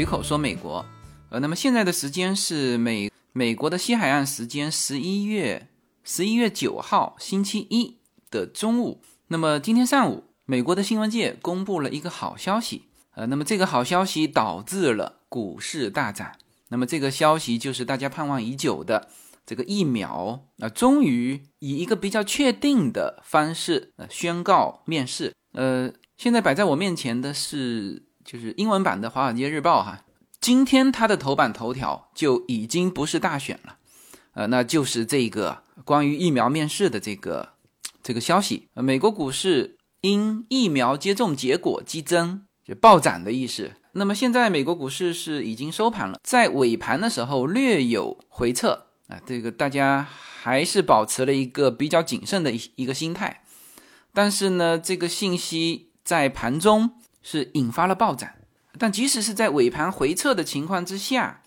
随口说美国，呃，那么现在的时间是美美国的西海岸时间十一月十一月九号星期一的中午。那么今天上午，美国的新闻界公布了一个好消息，呃，那么这个好消息导致了股市大涨。那么这个消息就是大家盼望已久的这个疫苗啊，终于以一个比较确定的方式呃宣告面世。呃，现在摆在我面前的是。就是英文版的《华尔街日报》哈，今天它的头版头条就已经不是大选了，呃，那就是这个关于疫苗面世的这个这个消息。美国股市因疫苗接种结果激增，就暴涨的意思。那么现在美国股市是已经收盘了，在尾盘的时候略有回撤啊，这个大家还是保持了一个比较谨慎的一一个心态，但是呢，这个信息在盘中。是引发了暴涨，但即使是在尾盘回撤的情况之下，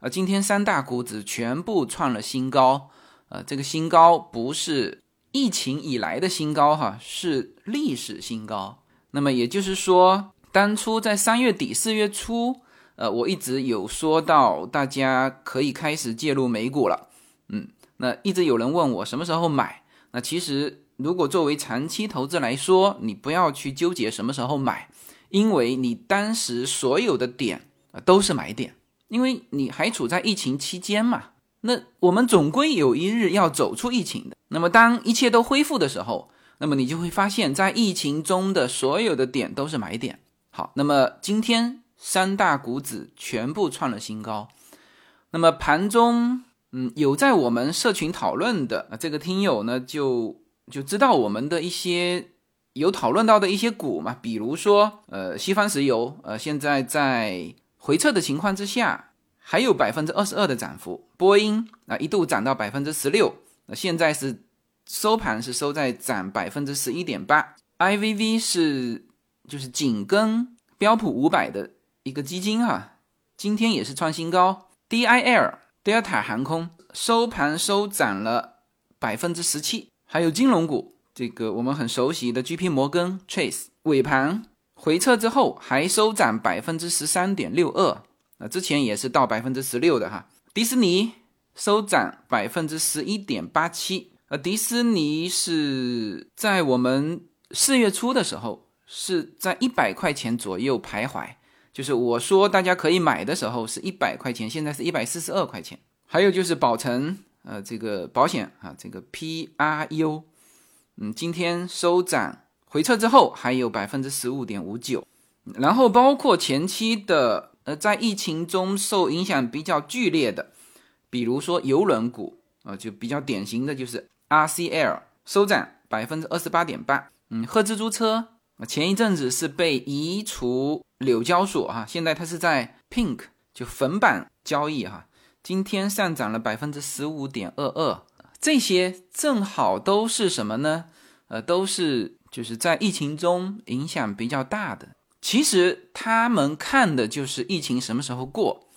啊，今天三大股指全部创了新高，呃，这个新高不是疫情以来的新高哈，是历史新高。那么也就是说，当初在三月底四月初，呃，我一直有说到大家可以开始介入美股了，嗯，那一直有人问我什么时候买，那其实如果作为长期投资来说，你不要去纠结什么时候买。因为你当时所有的点啊都是买点，因为你还处在疫情期间嘛。那我们总归有一日要走出疫情的。那么当一切都恢复的时候，那么你就会发现，在疫情中的所有的点都是买点。好，那么今天三大股指全部创了新高。那么盘中，嗯，有在我们社群讨论的，这个听友呢就就知道我们的一些。有讨论到的一些股嘛，比如说，呃，西方石油，呃，现在在回撤的情况之下，还有百分之二十二的涨幅。波音啊，一度涨到百分之十六，那现在是收盘是收在涨百分之十一点八。IVV 是就是紧跟标普五百的一个基金哈，今天也是创新高。DIL Delta 航空收盘收涨了百分之十七，还有金融股。这个我们很熟悉的 G P 摩根 Chase 尾盘回撤之后还收涨百分之十三点六二，那之前也是到百分之十六的哈。迪士尼收涨百分之十一点八七，呃，迪士尼是在我们四月初的时候是在一百块钱左右徘徊，就是我说大家可以买的时候是一百块钱，现在是一百四十二块钱。还有就是宝城呃这个保险啊，这个 P R U。嗯，今天收涨回撤之后还有百分之十五点五九，然后包括前期的呃，在疫情中受影响比较剧烈的，比如说邮轮股啊，就比较典型的就是 RCL 收涨百分之二十八点八。嗯，赫兹租车前一阵子是被移除纽交所哈，现在它是在 Pink 就粉板交易哈，今天上涨了百分之十五点二二。这些正好都是什么呢？呃，都是就是在疫情中影响比较大的。其实他们看的就是疫情什么时候过。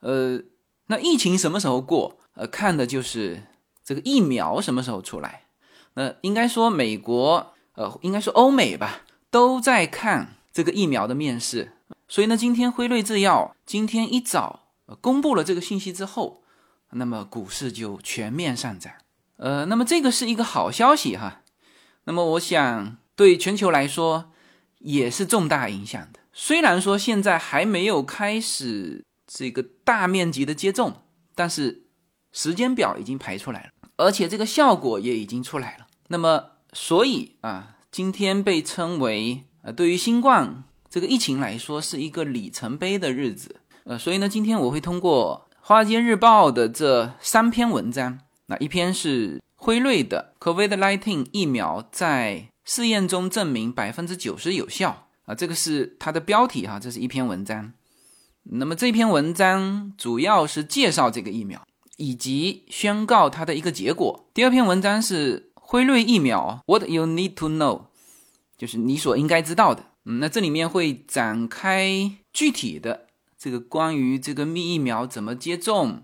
呃，那疫情什么时候过？呃，看的就是这个疫苗什么时候出来。那应该说美国，呃，应该说欧美吧，都在看这个疫苗的面世。所以呢，今天辉瑞制药今天一早公布了这个信息之后。那么股市就全面上涨，呃，那么这个是一个好消息哈。那么我想对全球来说也是重大影响的。虽然说现在还没有开始这个大面积的接种，但是时间表已经排出来了，而且这个效果也已经出来了。那么所以啊，今天被称为呃，对于新冠这个疫情来说是一个里程碑的日子。呃，所以呢，今天我会通过。华尔街日报的这三篇文章，那一篇是辉瑞的 COVID-19 疫苗在试验中证明百分之九十有效啊，这个是它的标题哈，这是一篇文章。那么这篇文章主要是介绍这个疫苗以及宣告它的一个结果。第二篇文章是辉瑞疫苗 What you need to know，就是你所应该知道的。嗯，那这里面会展开具体的。这个关于这个密疫苗怎么接种，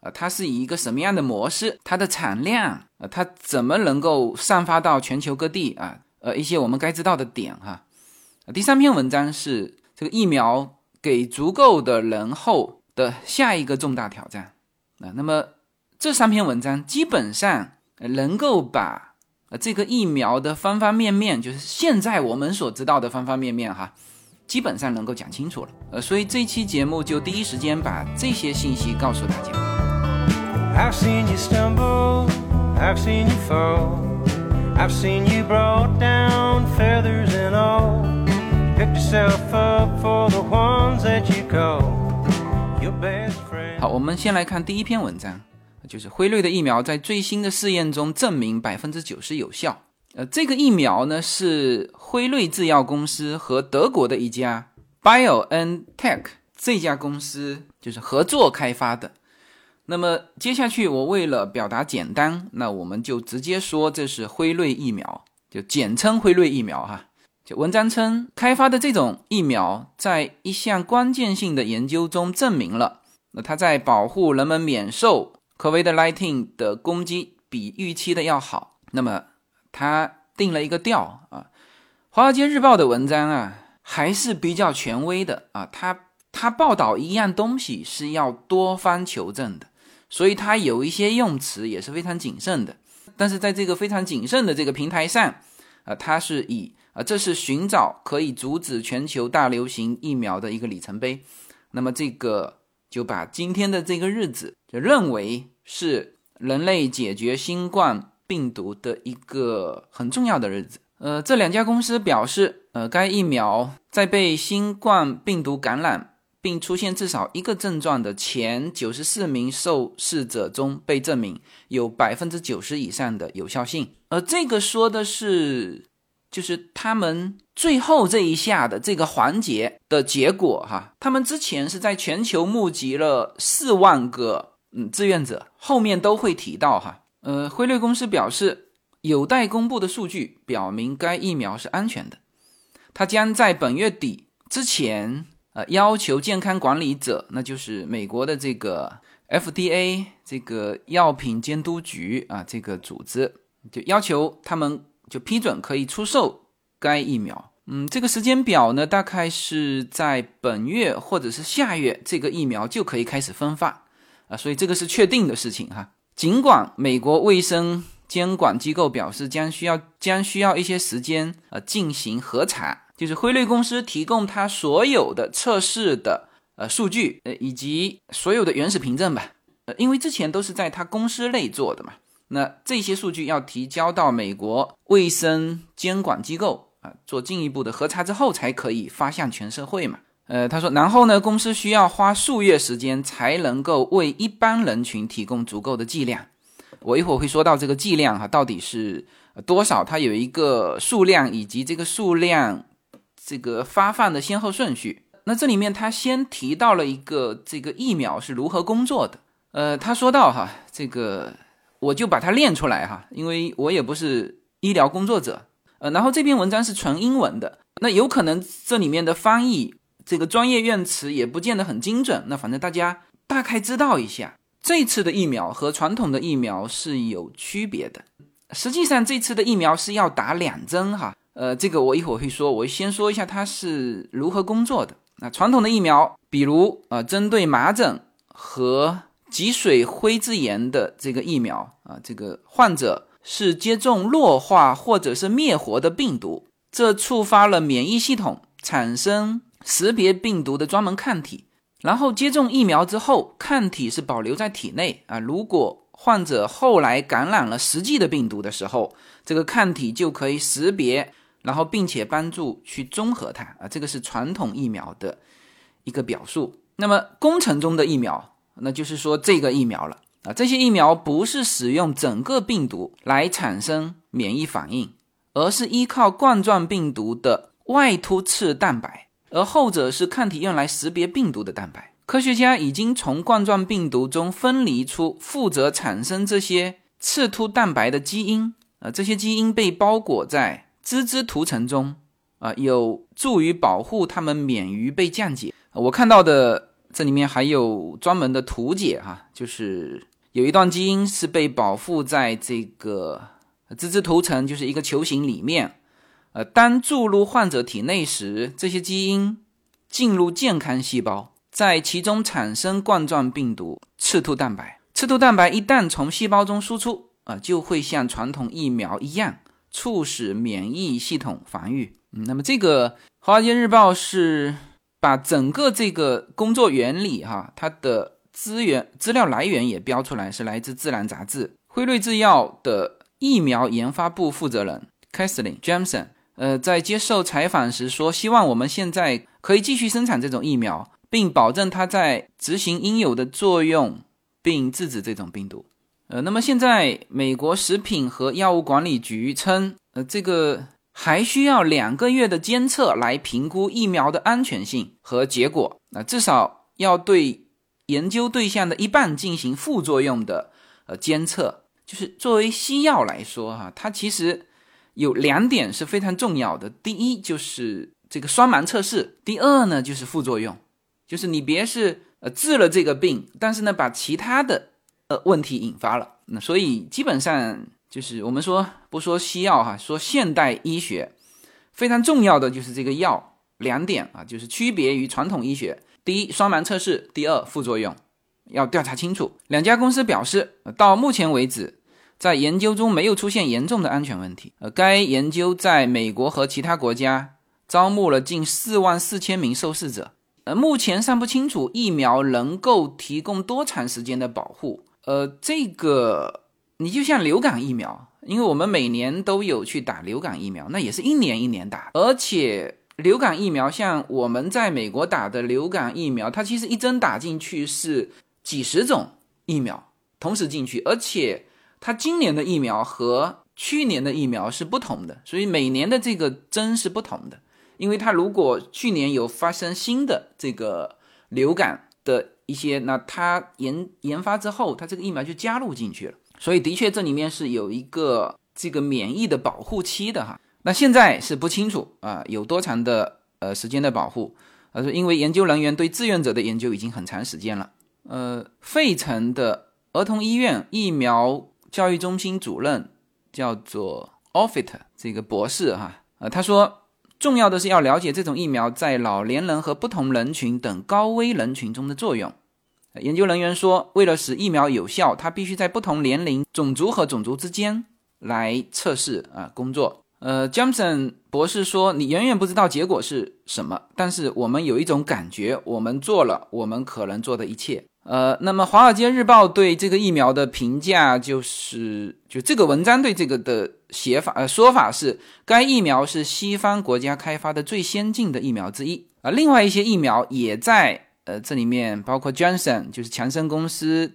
啊，它是以一个什么样的模式？它的产量啊，它怎么能够散发到全球各地啊？呃，一些我们该知道的点哈。第三篇文章是这个疫苗给足够的人后的下一个重大挑战啊。那么这三篇文章基本上能够把这个疫苗的方方面面，就是现在我们所知道的方方面面哈，基本上能够讲清楚了。呃，所以这期节目就第一时间把这些信息告诉大家。I've seen you stumble, I've seen you fall, I've seen you brought down feathers and all. Pick yourself up for the ones that you call your best friend. 好，我们先来看第一篇文章，就是辉瑞的疫苗在最新的试验中证明百分之九十有效。呃，这个疫苗呢是辉瑞制药公司和德国的一家 BioNTech 这家公司就是合作开发的。那么接下去，我为了表达简单，那我们就直接说这是辉瑞疫苗，就简称辉瑞疫苗哈。就文章称，开发的这种疫苗在一项关键性的研究中证明了，那它在保护人们免受 COVID-19 的攻击比预期的要好。那么他定了一个调啊，《华尔街日报》的文章啊还是比较权威的啊，他他报道一样东西是要多方求证的。所以他有一些用词也是非常谨慎的，但是在这个非常谨慎的这个平台上，啊，他是以啊，这是寻找可以阻止全球大流行疫苗的一个里程碑。那么这个就把今天的这个日子就认为是人类解决新冠病毒的一个很重要的日子。呃，这两家公司表示，呃，该疫苗在被新冠病毒感染。并出现至少一个症状的前九十四名受试者中，被证明有百分之九十以上的有效性。而这个说的是，就是他们最后这一下的这个环节的结果哈。他们之前是在全球募集了四万个嗯志愿者，后面都会提到哈。呃，辉瑞公司表示，有待公布的数据表明该疫苗是安全的，它将在本月底之前。呃，要求健康管理者，那就是美国的这个 FDA 这个药品监督局啊，这个组织就要求他们就批准可以出售该疫苗。嗯，这个时间表呢，大概是在本月或者是下月，这个疫苗就可以开始分发啊，所以这个是确定的事情哈。尽管美国卫生监管机构表示将需要将需要一些时间呃进行核查。就是辉瑞公司提供它所有的测试的呃数据，呃以及所有的原始凭证吧，呃因为之前都是在它公司内做的嘛，那这些数据要提交到美国卫生监管机构啊做进一步的核查之后才可以发向全社会嘛，呃他说，然后呢公司需要花数月时间才能够为一般人群提供足够的剂量，我一会儿会说到这个剂量哈到底是多少，它有一个数量以及这个数量。这个发放的先后顺序，那这里面他先提到了一个这个疫苗是如何工作的。呃，他说到哈，这个我就把它念出来哈，因为我也不是医疗工作者。呃，然后这篇文章是纯英文的，那有可能这里面的翻译这个专业用词也不见得很精准。那反正大家大概知道一下，这次的疫苗和传统的疫苗是有区别的。实际上这次的疫苗是要打两针哈。呃，这个我一会儿会说，我先说一下它是如何工作的。那传统的疫苗，比如呃，针对麻疹和脊髓灰质炎的这个疫苗啊，这个患者是接种弱化或者是灭活的病毒，这触发了免疫系统产生识别病毒的专门抗体，然后接种疫苗之后，抗体是保留在体内啊。如果患者后来感染了实际的病毒的时候，这个抗体就可以识别。然后，并且帮助去中和它啊，这个是传统疫苗的一个表述。那么，工程中的疫苗，那就是说这个疫苗了啊。这些疫苗不是使用整个病毒来产生免疫反应，而是依靠冠状病毒的外突刺蛋白，而后者是抗体用来识别病毒的蛋白。科学家已经从冠状病毒中分离出负责产生这些刺突蛋白的基因啊，这些基因被包裹在。脂质涂层中，啊，有助于保护它们免于被降解。我看到的这里面还有专门的图解，哈，就是有一段基因是被保护在这个脂质涂层，就是一个球形里面。呃，当注入患者体内时，这些基因进入健康细胞，在其中产生冠状病毒刺突蛋白。刺突蛋白一旦从细胞中输出啊，就会像传统疫苗一样，促使免疫系统防御。那么这个《华尔街日报》是把整个这个工作原理哈，它的资源资料来源也标出来，是来自《自然》杂志。辉瑞制药的疫苗研发部负责人 Kathleen Jameson，呃，在接受采访时说，希望我们现在可以继续生产这种疫苗，并保证它在执行应有的作用，并制止这种病毒。呃，那么现在美国食品和药物管理局称，呃，这个。还需要两个月的监测来评估疫苗的安全性和结果。那至少要对研究对象的一半进行副作用的呃监测。就是作为西药来说，哈，它其实有两点是非常重要的。第一就是这个双盲测试，第二呢就是副作用，就是你别是呃治了这个病，但是呢把其他的呃问题引发了。那所以基本上。就是我们说不说西药哈，说现代医学非常重要的就是这个药两点啊，就是区别于传统医学。第一，双盲测试；第二，副作用要调查清楚。两家公司表示，到目前为止，在研究中没有出现严重的安全问题。呃，该研究在美国和其他国家招募了近四万四千名受试者。呃，目前尚不清楚疫苗能够提供多长时间的保护。呃，这个。你就像流感疫苗，因为我们每年都有去打流感疫苗，那也是一年一年打。而且流感疫苗像我们在美国打的流感疫苗，它其实一针打进去是几十种疫苗同时进去，而且它今年的疫苗和去年的疫苗是不同的，所以每年的这个针是不同的。因为它如果去年有发生新的这个流感的一些，那它研研发之后，它这个疫苗就加入进去了。所以的确，这里面是有一个这个免疫的保护期的哈。那现在是不清楚啊，有多长的呃时间的保护？呃，是因为研究人员对志愿者的研究已经很长时间了。呃，费城的儿童医院疫苗教育中心主任叫做 Offit 这个博士哈，呃，他说，重要的是要了解这种疫苗在老年人和不同人群等高危人群中的作用。研究人员说，为了使疫苗有效，它必须在不同年龄、种族和种族之间来测试啊工作。呃，Johnson 博士说，你远远不知道结果是什么，但是我们有一种感觉，我们做了我们可能做的一切。呃，那么《华尔街日报》对这个疫苗的评价就是，就这个文章对这个的写法呃说法是，该疫苗是西方国家开发的最先进的疫苗之一啊。另外一些疫苗也在。呃，这里面包括 Johnson，就是强生公司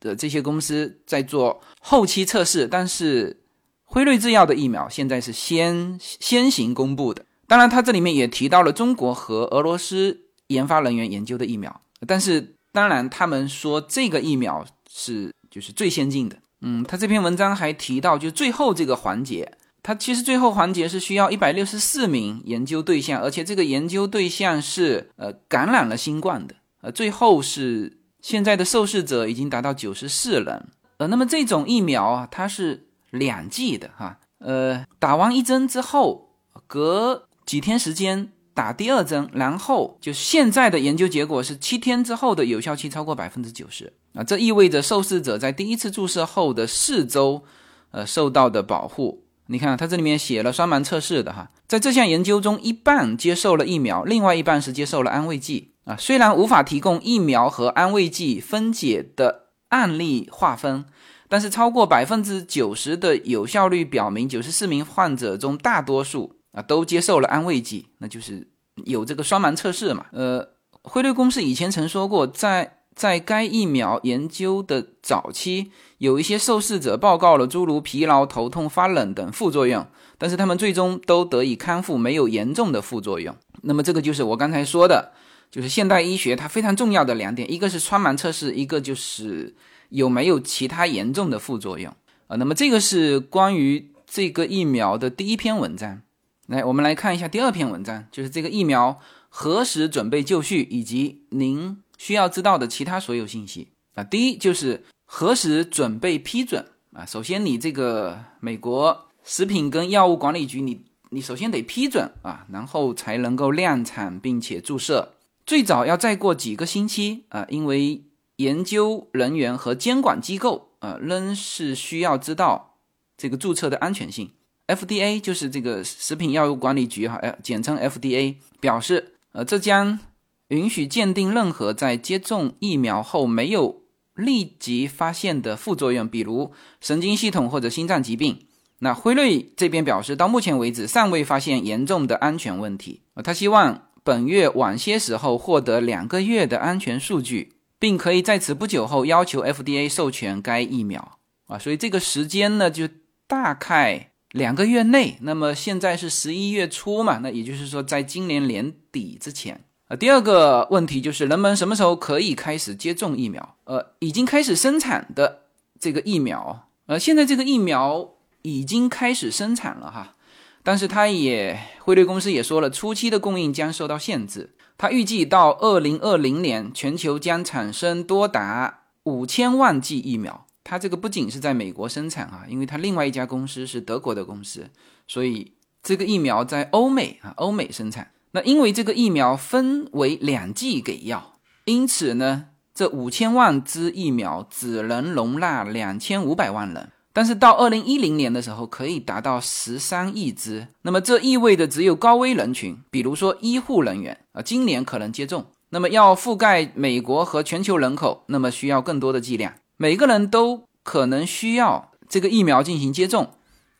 的这些公司在做后期测试，但是辉瑞制药的疫苗现在是先先行公布的。当然，他这里面也提到了中国和俄罗斯研发人员研究的疫苗，但是当然他们说这个疫苗是就是最先进的。嗯，他这篇文章还提到，就最后这个环节。它其实最后环节是需要一百六十四名研究对象，而且这个研究对象是呃感染了新冠的，呃，最后是现在的受试者已经达到九十四人，呃，那么这种疫苗啊，它是两剂的哈，呃，打完一针之后，隔几天时间打第二针，然后就是现在的研究结果是七天之后的有效期超过百分之九十啊，这意味着受试者在第一次注射后的四周，呃，受到的保护。你看，它这里面写了双盲测试的哈，在这项研究中，一半接受了疫苗，另外一半是接受了安慰剂啊。虽然无法提供疫苗和安慰剂分解的案例划分，但是超过百分之九十的有效率表明，九十四名患者中大多数啊都接受了安慰剂，那就是有这个双盲测试嘛。呃，辉瑞公司以前曾说过，在在该疫苗研究的早期，有一些受试者报告了诸如疲劳、头痛、发冷等副作用，但是他们最终都得以康复，没有严重的副作用。那么这个就是我刚才说的，就是现代医学它非常重要的两点，一个是双盲测试，一个就是有没有其他严重的副作用啊。那么这个是关于这个疫苗的第一篇文章。来，我们来看一下第二篇文章，就是这个疫苗何时准备就绪，以及您。需要知道的其他所有信息啊，第一就是何时准备批准啊？首先，你这个美国食品跟药物管理局，你你首先得批准啊，然后才能够量产并且注射。最早要再过几个星期啊，因为研究人员和监管机构啊仍是需要知道这个注册的安全性。FDA 就是这个食品药物管理局哈，简称 FDA 表示，呃，这将允许鉴定任何在接种疫苗后没有立即发现的副作用，比如神经系统或者心脏疾病。那辉瑞这边表示，到目前为止尚未发现严重的安全问题。啊，他希望本月晚些时候获得两个月的安全数据，并可以在此不久后要求 FDA 授权该疫苗。啊，所以这个时间呢，就大概。两个月内，那么现在是十一月初嘛？那也就是说，在今年年底之前啊。第二个问题就是，人们什么时候可以开始接种疫苗？呃，已经开始生产的这个疫苗，呃，现在这个疫苗已经开始生产了哈。但是它也辉瑞公司也说了，初期的供应将受到限制。它预计到二零二零年，全球将产生多达五千万剂疫苗。它这个不仅是在美国生产啊，因为它另外一家公司是德国的公司，所以这个疫苗在欧美啊，欧美生产。那因为这个疫苗分为两剂给药，因此呢，这五千万支疫苗只能容纳两千五百万人。但是到二零一零年的时候，可以达到十三亿支。那么这意味着只有高危人群，比如说医护人员啊，今年可能接种。那么要覆盖美国和全球人口，那么需要更多的剂量。每个人都可能需要这个疫苗进行接种，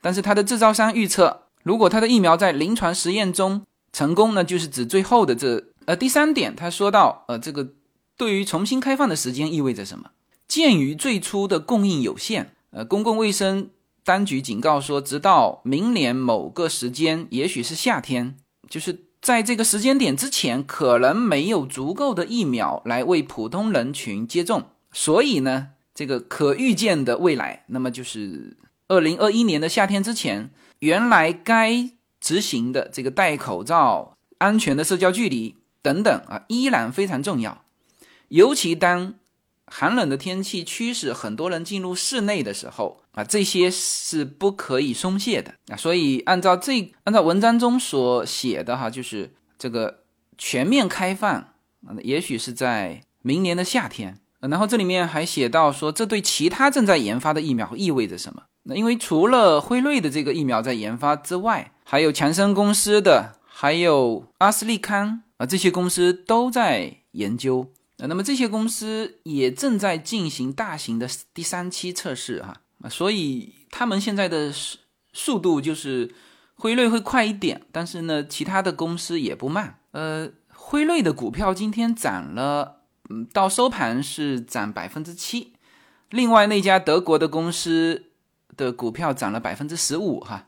但是它的制造商预测，如果它的疫苗在临床实验中成功呢，就是指最后的这呃第三点，他说到呃这个对于重新开放的时间意味着什么？鉴于最初的供应有限，呃，公共卫生当局警告说，直到明年某个时间，也许是夏天，就是在这个时间点之前，可能没有足够的疫苗来为普通人群接种，所以呢。这个可预见的未来，那么就是二零二一年的夏天之前，原来该执行的这个戴口罩、安全的社交距离等等啊，依然非常重要。尤其当寒冷的天气驱使很多人进入室内的时候啊，这些是不可以松懈的啊。所以按照这按照文章中所写的哈，就是这个全面开放，也许是在明年的夏天。然后这里面还写到说，这对其他正在研发的疫苗意味着什么？那因为除了辉瑞的这个疫苗在研发之外，还有强生公司的，还有阿斯利康啊，这些公司都在研究。那么这些公司也正在进行大型的第三期测试哈。所以他们现在的速速度就是辉瑞会快一点，但是呢，其他的公司也不慢。呃，辉瑞的股票今天涨了。嗯，到收盘是涨百分之七，另外那家德国的公司的股票涨了百分之十五哈，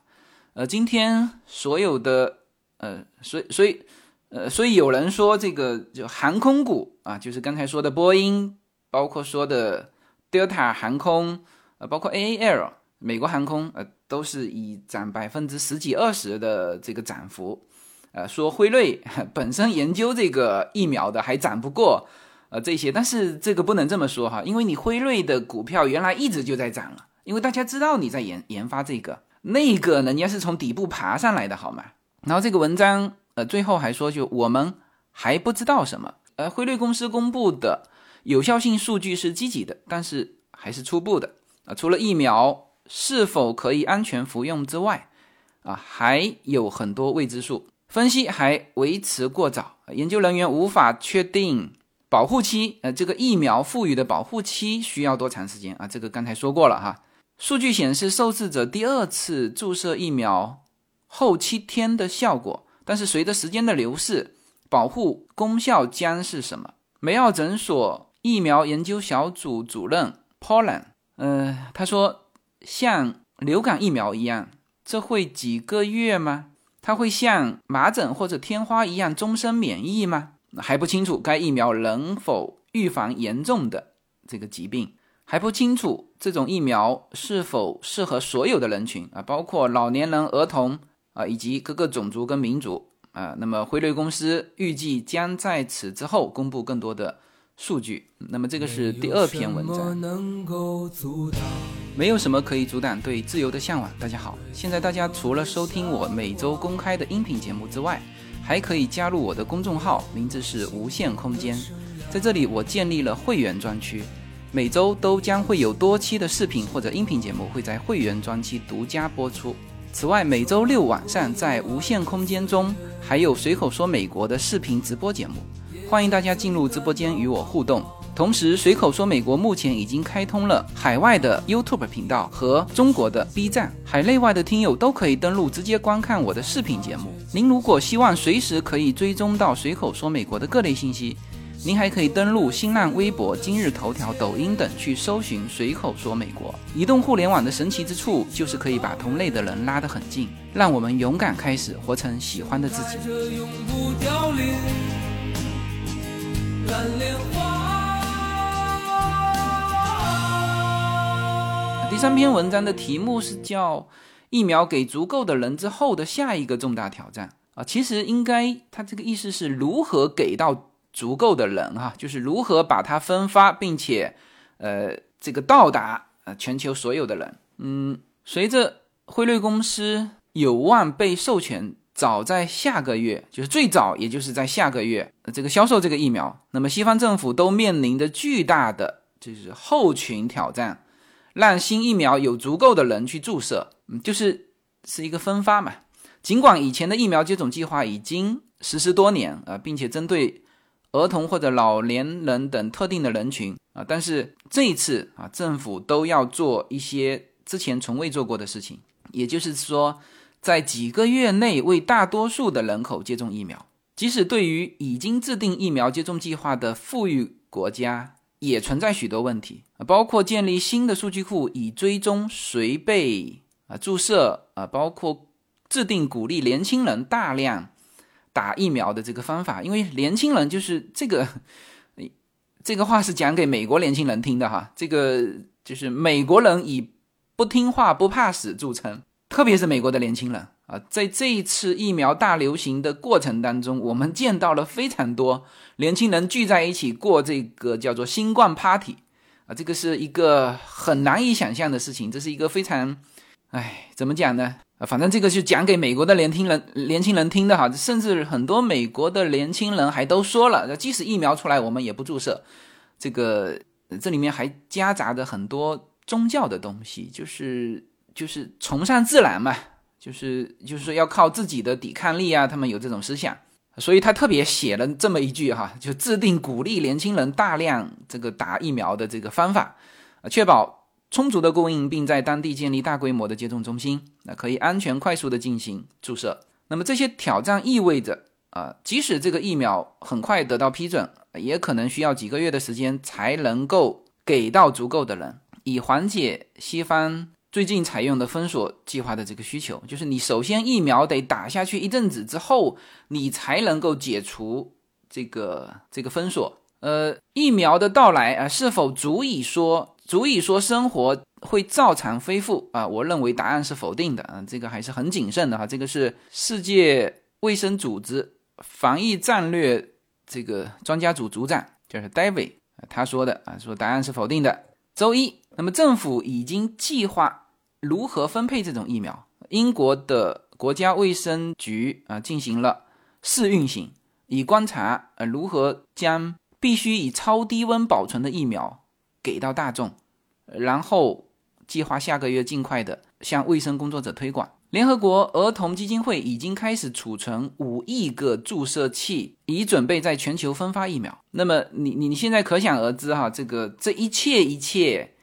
呃，今天所有的呃，所以所以呃，所以有人说这个就航空股啊，就是刚才说的波音，包括说的 Delta 航空，呃，包括 AAL 美国航空，呃，都是以涨百分之十几二十的这个涨幅，呃，说辉瑞 本身研究这个疫苗的还涨不过。呃，这些，但是这个不能这么说哈，因为你辉瑞的股票原来一直就在涨了，因为大家知道你在研研发这个，那个呢人家是从底部爬上来的，好吗？然后这个文章呃最后还说，就我们还不知道什么，呃，辉瑞公司公布的有效性数据是积极的，但是还是初步的啊，除了疫苗是否可以安全服用之外，啊，还有很多未知数，分析还维持过早，研究人员无法确定。保护期，呃，这个疫苗赋予的保护期需要多长时间啊？这个刚才说过了哈。数据显示，受试者第二次注射疫苗后七天的效果，但是随着时间的流逝，保护功效将是什么？梅奥诊所疫苗研究小组主任 Paulan，呃，他说，像流感疫苗一样，这会几个月吗？它会像麻疹或者天花一样终身免疫吗？还不清楚该疫苗能否预防严重的这个疾病，还不清楚这种疫苗是否适合所有的人群啊，包括老年人、儿童啊，以及各个种族跟民族啊。那么辉瑞公司预计将在此之后公布更多的数据。那么这个是第二篇文章。没有什么可以阻挡对自由的向往。大家好，现在大家除了收听我每周公开的音频节目之外，还可以加入我的公众号，名字是无限空间。在这里，我建立了会员专区，每周都将会有多期的视频或者音频节目会在会员专区独家播出。此外，每周六晚上在无限空间中还有随口说美国的视频直播节目，欢迎大家进入直播间与我互动。同时，随口说美国目前已经开通了海外的 YouTube 频道和中国的 B 站，海内外的听友都可以登录直接观看我的视频节目。您如果希望随时可以追踪到随口说美国的各类信息，您还可以登录新浪微博、今日头条、抖音等去搜寻“随口说美国”。移动互联网的神奇之处就是可以把同类的人拉得很近，让我们勇敢开始，活成喜欢的自己。蓝莲花第三篇文章的题目是叫“疫苗给足够的人之后的下一个重大挑战”啊，其实应该它这个意思是如何给到足够的人哈，就是如何把它分发，并且呃这个到达呃全球所有的人。嗯，随着辉瑞公司有望被授权，早在下个月，就是最早也就是在下个月这个销售这个疫苗，那么西方政府都面临着巨大的就是后群挑战。让新疫苗有足够的人去注射，嗯，就是是一个分发嘛。尽管以前的疫苗接种计划已经实施多年啊，并且针对儿童或者老年人等特定的人群啊，但是这一次啊，政府都要做一些之前从未做过的事情，也就是说，在几个月内为大多数的人口接种疫苗，即使对于已经制定疫苗接种计划的富裕国家。也存在许多问题，包括建立新的数据库以追踪谁被啊注射啊，包括制定鼓励年轻人大量打疫苗的这个方法，因为年轻人就是这个，这个话是讲给美国年轻人听的哈，这个就是美国人以不听话不怕死著称，特别是美国的年轻人。啊，在这一次疫苗大流行的过程当中，我们见到了非常多年轻人聚在一起过这个叫做新冠 party，啊，这个是一个很难以想象的事情，这是一个非常，哎，怎么讲呢？啊，反正这个是讲给美国的年轻人年轻人听的哈，甚至很多美国的年轻人还都说了，即使疫苗出来，我们也不注射。这个这里面还夹杂着很多宗教的东西，就是就是崇尚自然嘛。就是就是说要靠自己的抵抗力啊，他们有这种思想，所以他特别写了这么一句哈，就制定鼓励年轻人大量这个打疫苗的这个方法，确保充足的供应，并在当地建立大规模的接种中心，那可以安全快速的进行注射。那么这些挑战意味着啊，即使这个疫苗很快得到批准，也可能需要几个月的时间才能够给到足够的人，以缓解西方。最近采用的封锁计划的这个需求，就是你首先疫苗得打下去一阵子之后，你才能够解除这个这个封锁。呃，疫苗的到来啊，是否足以说足以说生活会照常恢复啊？我认为答案是否定的啊，这个还是很谨慎的哈。这个是世界卫生组织防疫战略这个专家组组长就是 David 他说的啊，说答案是否定的。周一。那么政府已经计划如何分配这种疫苗。英国的国家卫生局啊进行了试运行，以观察呃如何将必须以超低温保存的疫苗给到大众，然后计划下个月尽快的向卫生工作者推广。联合国儿童基金会已经开始储存五亿个注射器，以准备在全球分发疫苗。那么你你你现在可想而知哈，这个这一切一切。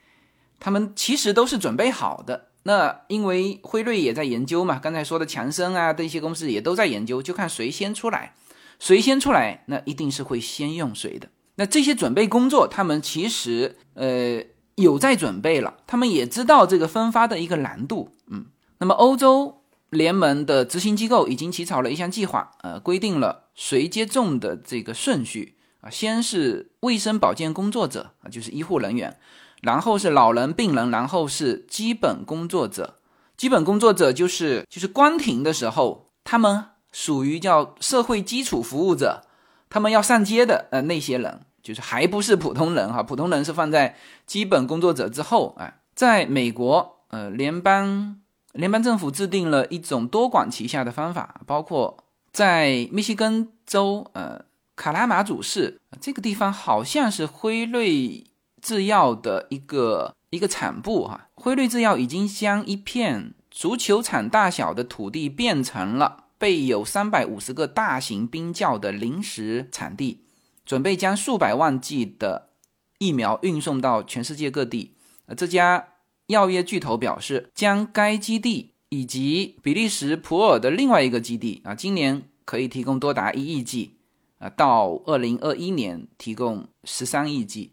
他们其实都是准备好的，那因为辉瑞也在研究嘛，刚才说的强生啊这些公司也都在研究，就看谁先出来，谁先出来，那一定是会先用谁的。那这些准备工作，他们其实呃有在准备了，他们也知道这个分发的一个难度，嗯。那么欧洲联盟的执行机构已经起草了一项计划，呃，规定了谁接种的这个顺序啊，先是卫生保健工作者啊，就是医护人员。然后是老人、病人，然后是基本工作者。基本工作者就是就是关停的时候，他们属于叫社会基础服务者，他们要上街的呃那些人，就是还不是普通人哈。普通人是放在基本工作者之后。哎，在美国，呃，联邦联邦政府制定了一种多管齐下的方法，包括在密西根州呃卡拉马祖市这个地方，好像是辉瑞制药的一个一个产部哈。辉瑞制药已经将一片足球场大小的土地变成了备有三百五十个大型冰窖的临时产地，准备将数百万剂的疫苗运送到全世界各地。呃，这家药业巨头表示，将该基地以及比利时普洱的另外一个基地啊，今年可以提供多达一亿剂，啊，到二零二一年提供十三亿剂。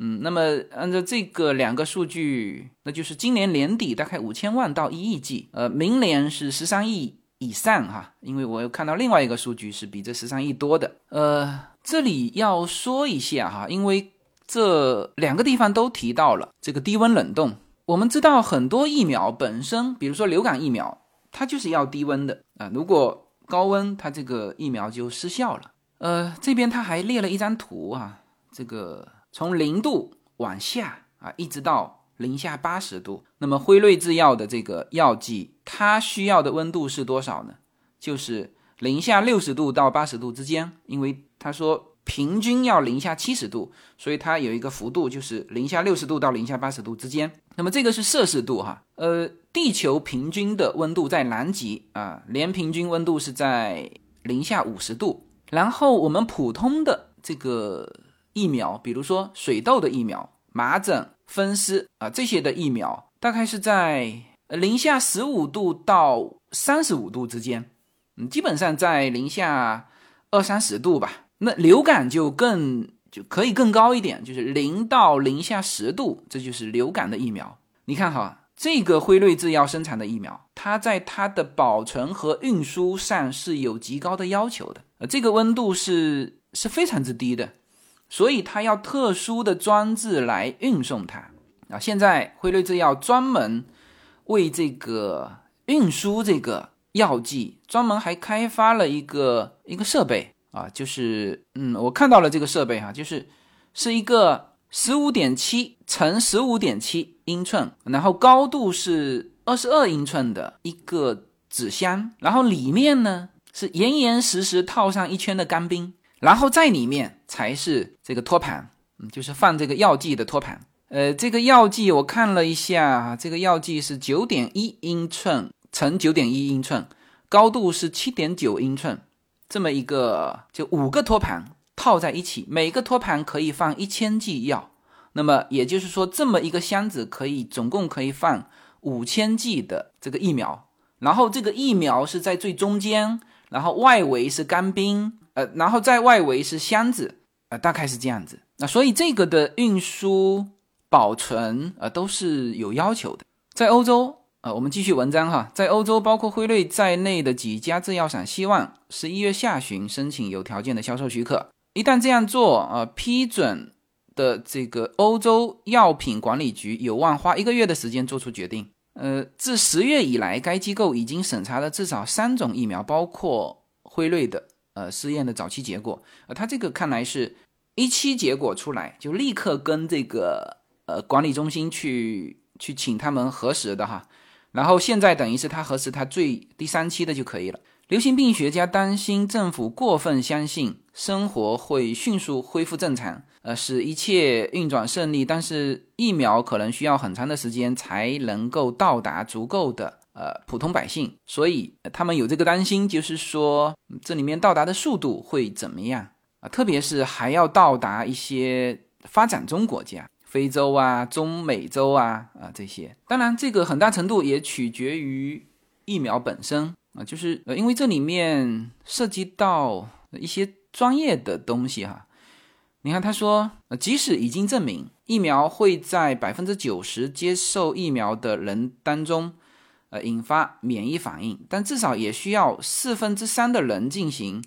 嗯，那么按照这个两个数据，那就是今年年底大概五千万到一亿剂，呃，明年是十三亿以上哈。因为我又看到另外一个数据是比这十三亿多的。呃，这里要说一下哈，因为。这两个地方都提到了这个低温冷冻。我们知道很多疫苗本身，比如说流感疫苗，它就是要低温的啊。如果高温，它这个疫苗就失效了。呃，这边他还列了一张图啊，这个从零度往下啊，一直到零下八十度。那么辉瑞制药的这个药剂，它需要的温度是多少呢？就是零下六十度到八十度之间，因为他说。平均要零下七十度，所以它有一个幅度，就是零下六十度到零下八十度之间。那么这个是摄氏度哈，呃，地球平均的温度在南极啊，年平均温度是在零下五十度。然后我们普通的这个疫苗，比如说水痘的疫苗、麻疹、风湿啊这些的疫苗，大概是在零下十五度到三十五度之间，嗯，基本上在零下二三十度吧。那流感就更就可以更高一点，就是零到零下十度，这就是流感的疫苗。你看哈，这个辉瑞制药生产的疫苗，它在它的保存和运输上是有极高的要求的，呃，这个温度是是非常之低的，所以它要特殊的装置来运送它啊。现在辉瑞制药专门为这个运输这个药剂，专门还开发了一个一个设备。啊，就是嗯，我看到了这个设备哈，就是是一个十五点七乘十五点七英寸，然后高度是二十二英寸的一个纸箱，然后里面呢是严严实实套上一圈的干冰，然后在里面才是这个托盘，嗯，就是放这个药剂的托盘。呃，这个药剂我看了一下，这个药剂是九点一英寸乘九点一英寸，高度是七点九英寸。这么一个，就五个托盘套在一起，每个托盘可以放一千剂药。那么也就是说，这么一个箱子可以总共可以放五千剂的这个疫苗。然后这个疫苗是在最中间，然后外围是干冰，呃，然后在外围是箱子，呃，大概是这样子。那所以这个的运输、保存，呃，都是有要求的。在欧洲。呃，我们继续文章哈，在欧洲，包括辉瑞在内的几家制药厂希望十一月下旬申请有条件的销售许可。一旦这样做，呃，批准的这个欧洲药品管理局有望花一个月的时间做出决定。呃，自十月以来，该机构已经审查了至少三种疫苗，包括辉瑞的呃试验的早期结果。呃，他这个看来是一期结果出来就立刻跟这个呃管理中心去去请他们核实的哈。然后现在等于是他核实他最第三期的就可以了。流行病学家担心政府过分相信生活会迅速恢复正常，呃，使一切运转顺利。但是疫苗可能需要很长的时间才能够到达足够的呃普通百姓，所以他们有这个担心，就是说这里面到达的速度会怎么样啊？特别是还要到达一些发展中国家。非洲啊，中美洲啊，啊这些，当然这个很大程度也取决于疫苗本身啊，就是，因为这里面涉及到一些专业的东西哈。你看他说，即使已经证明疫苗会在百分之九十接受疫苗的人当中，呃，引发免疫反应，但至少也需要四分之三的人进行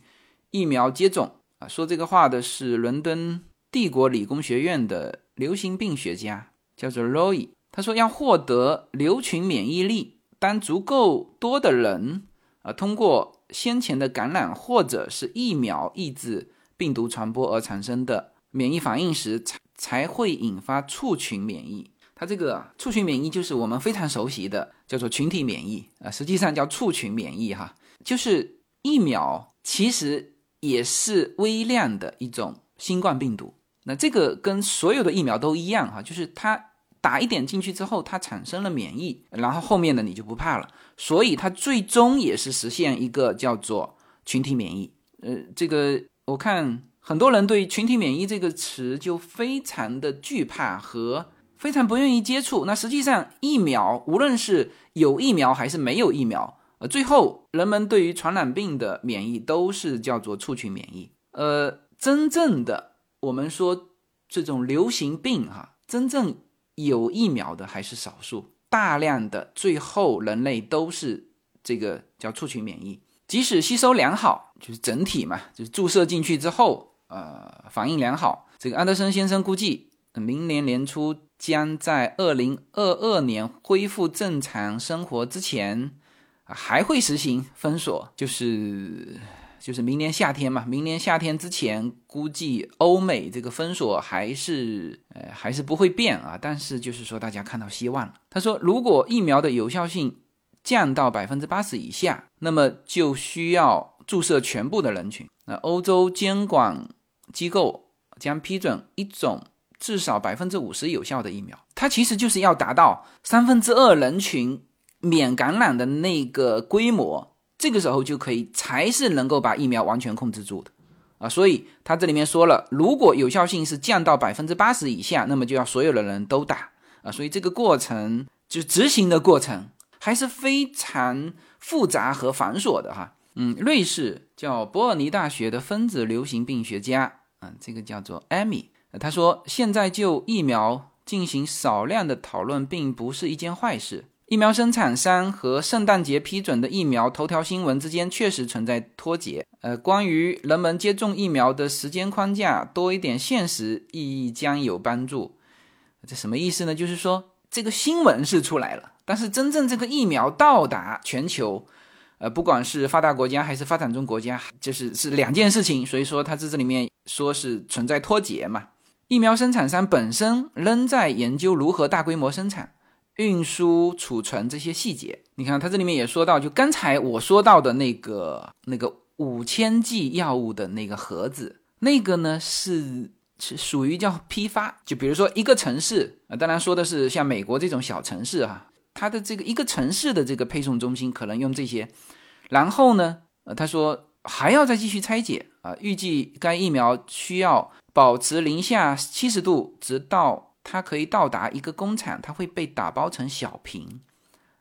疫苗接种啊。说这个话的是伦敦帝国理工学院的。流行病学家叫做 Roy，他说要获得流群免疫力，当足够多的人啊通过先前的感染或者是疫苗抑制病毒传播而产生的免疫反应时，才才会引发畜群免疫。它这个畜群免疫就是我们非常熟悉的叫做群体免疫啊，实际上叫畜群免疫哈，就是疫苗其实也是微量的一种新冠病毒。那这个跟所有的疫苗都一样哈，就是它打一点进去之后，它产生了免疫，然后后面的你就不怕了。所以它最终也是实现一个叫做群体免疫。呃，这个我看很多人对群体免疫这个词就非常的惧怕和非常不愿意接触。那实际上疫苗无论是有疫苗还是没有疫苗，呃，最后人们对于传染病的免疫都是叫做畜群免疫。呃，真正的。我们说这种流行病哈，真正有疫苗的还是少数，大量的最后人类都是这个叫畜群免疫，即使吸收良好，就是整体嘛，就是注射进去之后，呃，反应良好。这个安德森先生估计，明年年初将在二零二二年恢复正常生活之前，还会实行封锁，就是。就是明年夏天嘛，明年夏天之前，估计欧美这个封锁还是呃还是不会变啊。但是就是说，大家看到希望了。他说，如果疫苗的有效性降到百分之八十以下，那么就需要注射全部的人群。那欧洲监管机构将批准一种至少百分之五十有效的疫苗，它其实就是要达到三分之二人群免感染的那个规模。这个时候就可以才是能够把疫苗完全控制住的啊，所以它这里面说了，如果有效性是降到百分之八十以下，那么就要所有的人都打啊，所以这个过程就执行的过程还是非常复杂和繁琐的哈。嗯，瑞士叫伯尔尼大学的分子流行病学家啊，这个叫做艾米，他说现在就疫苗进行少量的讨论，并不是一件坏事。疫苗生产商和圣诞节批准的疫苗头条新闻之间确实存在脱节。呃，关于人们接种疫苗的时间框架，多一点现实意义将有帮助。这什么意思呢？就是说这个新闻是出来了，但是真正这个疫苗到达全球，呃，不管是发达国家还是发展中国家，就是是两件事情。所以说，它在这里面说是存在脱节嘛。疫苗生产商本身仍在研究如何大规模生产。运输、储存这些细节，你看它这里面也说到，就刚才我说到的那个那个五千剂药物的那个盒子，那个呢是是属于叫批发，就比如说一个城市啊，当然说的是像美国这种小城市哈，它的这个一个城市的这个配送中心可能用这些，然后呢，呃，他说还要再继续拆解啊，预计该疫苗需要保持零下七十度，直到。它可以到达一个工厂，它会被打包成小瓶，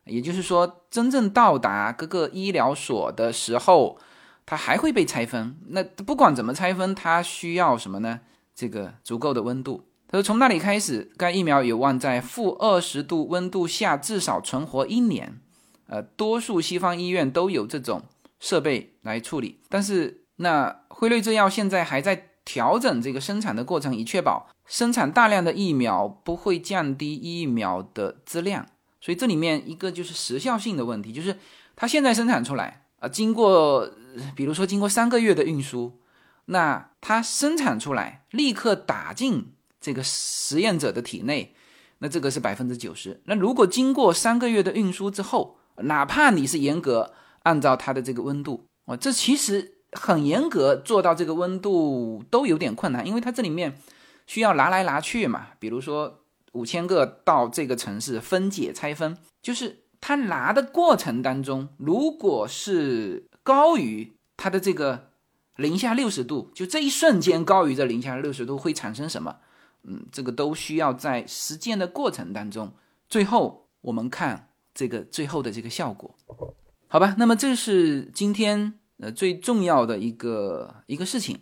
也就是说，真正到达各个医疗所的时候，它还会被拆分。那不管怎么拆分，它需要什么呢？这个足够的温度。他说，从那里开始，该疫苗有望在负二十度温度下至少存活一年。呃，多数西方医院都有这种设备来处理，但是那辉瑞制药现在还在调整这个生产的过程，以确保。生产大量的疫苗不会降低疫苗的质量，所以这里面一个就是时效性的问题，就是它现在生产出来啊，经过比如说经过三个月的运输，那它生产出来立刻打进这个实验者的体内，那这个是百分之九十。那如果经过三个月的运输之后，哪怕你是严格按照它的这个温度哦，这其实很严格做到这个温度都有点困难，因为它这里面。需要拿来拿去嘛？比如说五千个到这个城市分解拆分，就是它拿的过程当中，如果是高于它的这个零下六十度，就这一瞬间高于这零下六十度会产生什么？嗯，这个都需要在实践的过程当中，最后我们看这个最后的这个效果，好吧？那么这是今天呃最重要的一个一个事情。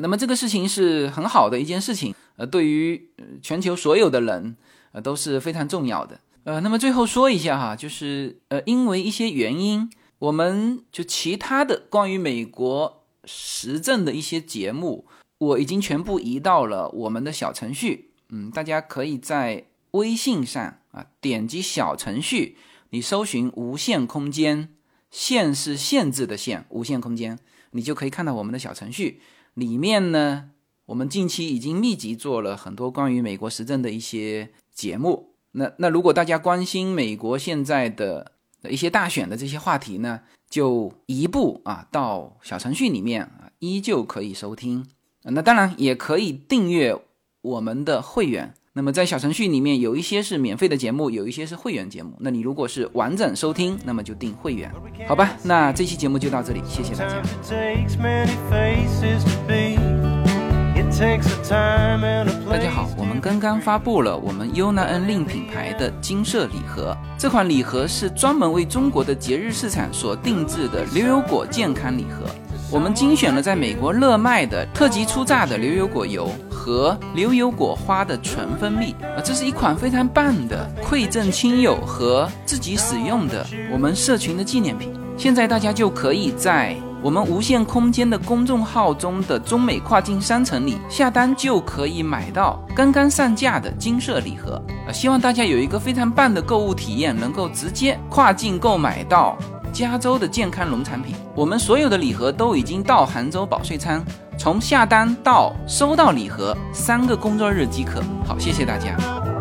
那么这个事情是很好的一件事情，呃，对于全球所有的人，呃，都是非常重要的。呃，那么最后说一下哈，就是呃，因为一些原因，我们就其他的关于美国时政的一些节目，我已经全部移到了我们的小程序。嗯，大家可以在微信上啊，点击小程序，你搜寻“无限空间”，限是限制的限，无限空间，你就可以看到我们的小程序。里面呢，我们近期已经密集做了很多关于美国时政的一些节目。那那如果大家关心美国现在的一些大选的这些话题呢，就移步啊到小程序里面啊，依旧可以收听。那当然也可以订阅我们的会员。那么在小程序里面有一些是免费的节目，有一些是会员节目。那你如果是完整收听，那么就订会员，好吧？那这期节目就到这里，谢谢大家。大家好，我们刚刚发布了我们 UNA N 令品牌的金色礼盒，这款礼盒是专门为中国的节日市场所定制的牛油果健康礼盒。我们精选了在美国热卖的特级初榨的牛油果油和牛油果花的纯蜂蜜啊，这是一款非常棒的馈赠亲友和自己使用的我们社群的纪念品。现在大家就可以在我们无限空间的公众号中的中美跨境商城里下单，就可以买到刚刚上架的金色礼盒啊！希望大家有一个非常棒的购物体验，能够直接跨境购买到。加州的健康农产品，我们所有的礼盒都已经到杭州保税仓，从下单到收到礼盒三个工作日即可。好，谢谢大家。